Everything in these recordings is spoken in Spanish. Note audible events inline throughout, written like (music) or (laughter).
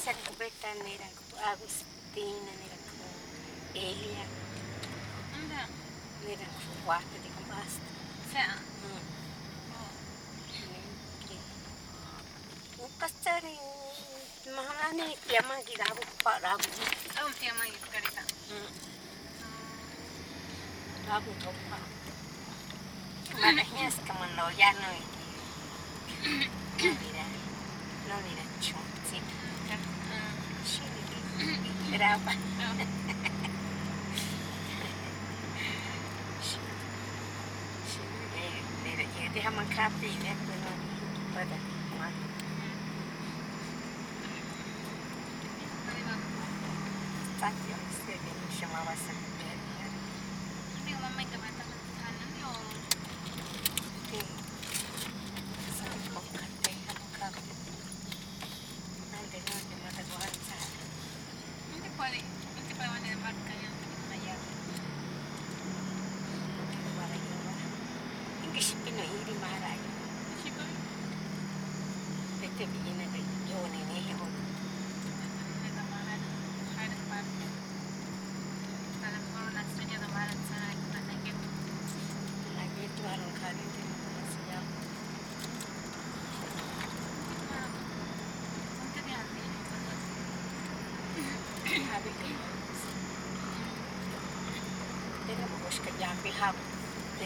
niranku Agustina, niranku Elia, Anda. niranku Juata de Compasta. Sea. Oh. Upastari mahani yamagi rabu rabu. Aun tiya mai karita. Rabu topa. Mana hias kamano ya no. No mira. No mira (coughs) chunzi. it up. No. Hindi naman kape, eh, pero hindi pa dali. Так, я не сильно не щемалася. Любила мыть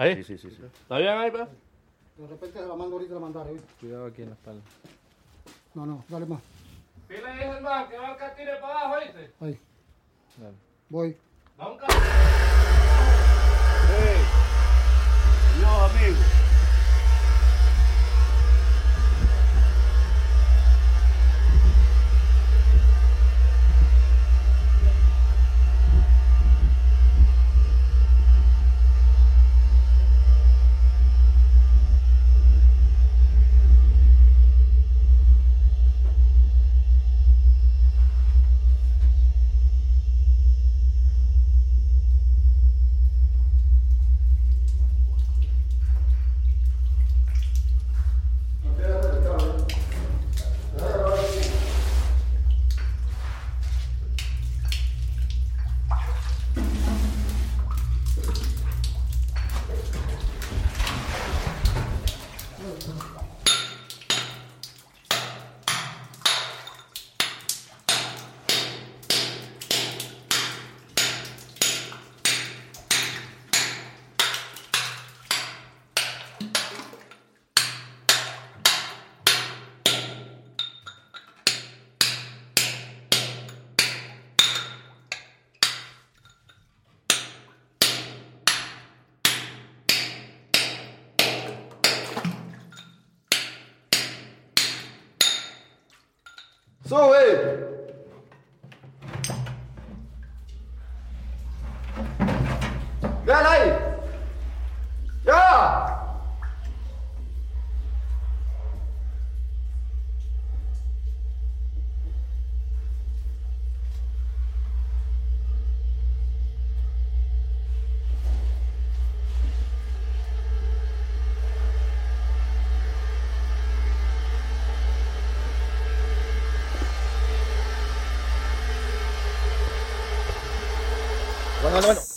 Ahí. Sí, sí, sí. sí. ¿Está bien ahí, pa? De repente se la mando ahorita la mandaré. Cuidado aquí en la espalda. No, no, dale más. Pile ahí, hermano, que va el catire para abajo, ¿oíste? Ahí, Dale. voy. Da un Hey. Dios, amigo. Bueno, bueno,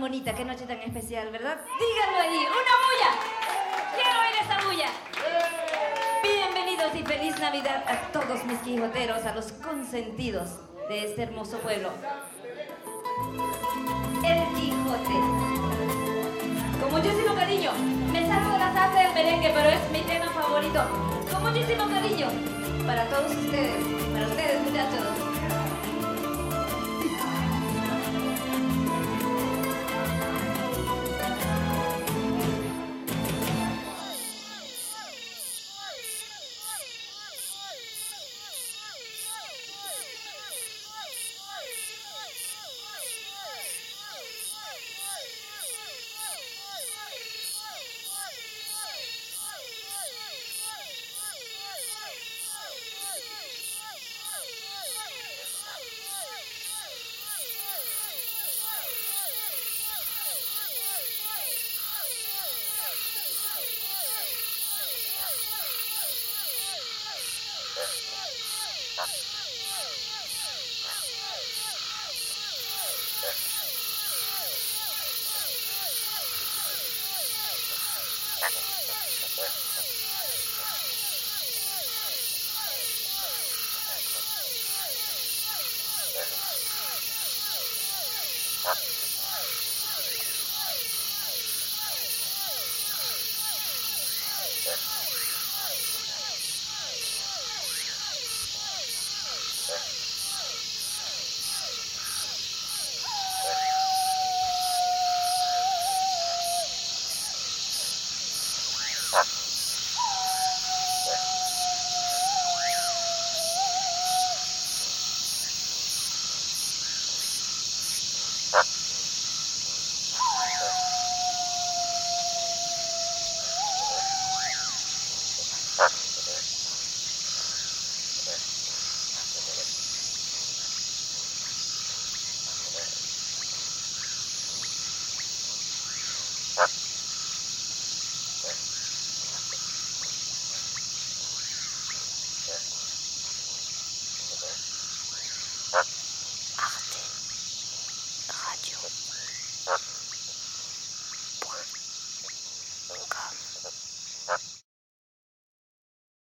bonita, qué noche tan especial, ¿verdad? Díganlo ahí, una bulla. Quiero oír esa bulla. Bienvenidos y feliz Navidad a todos mis quijoteros, a los consentidos de este hermoso pueblo. El Quijote. Con muchísimo cariño, me salgo de la salsa del merengue, pero es mi tema favorito. Con muchísimo cariño, para todos ustedes, para ustedes muchachos.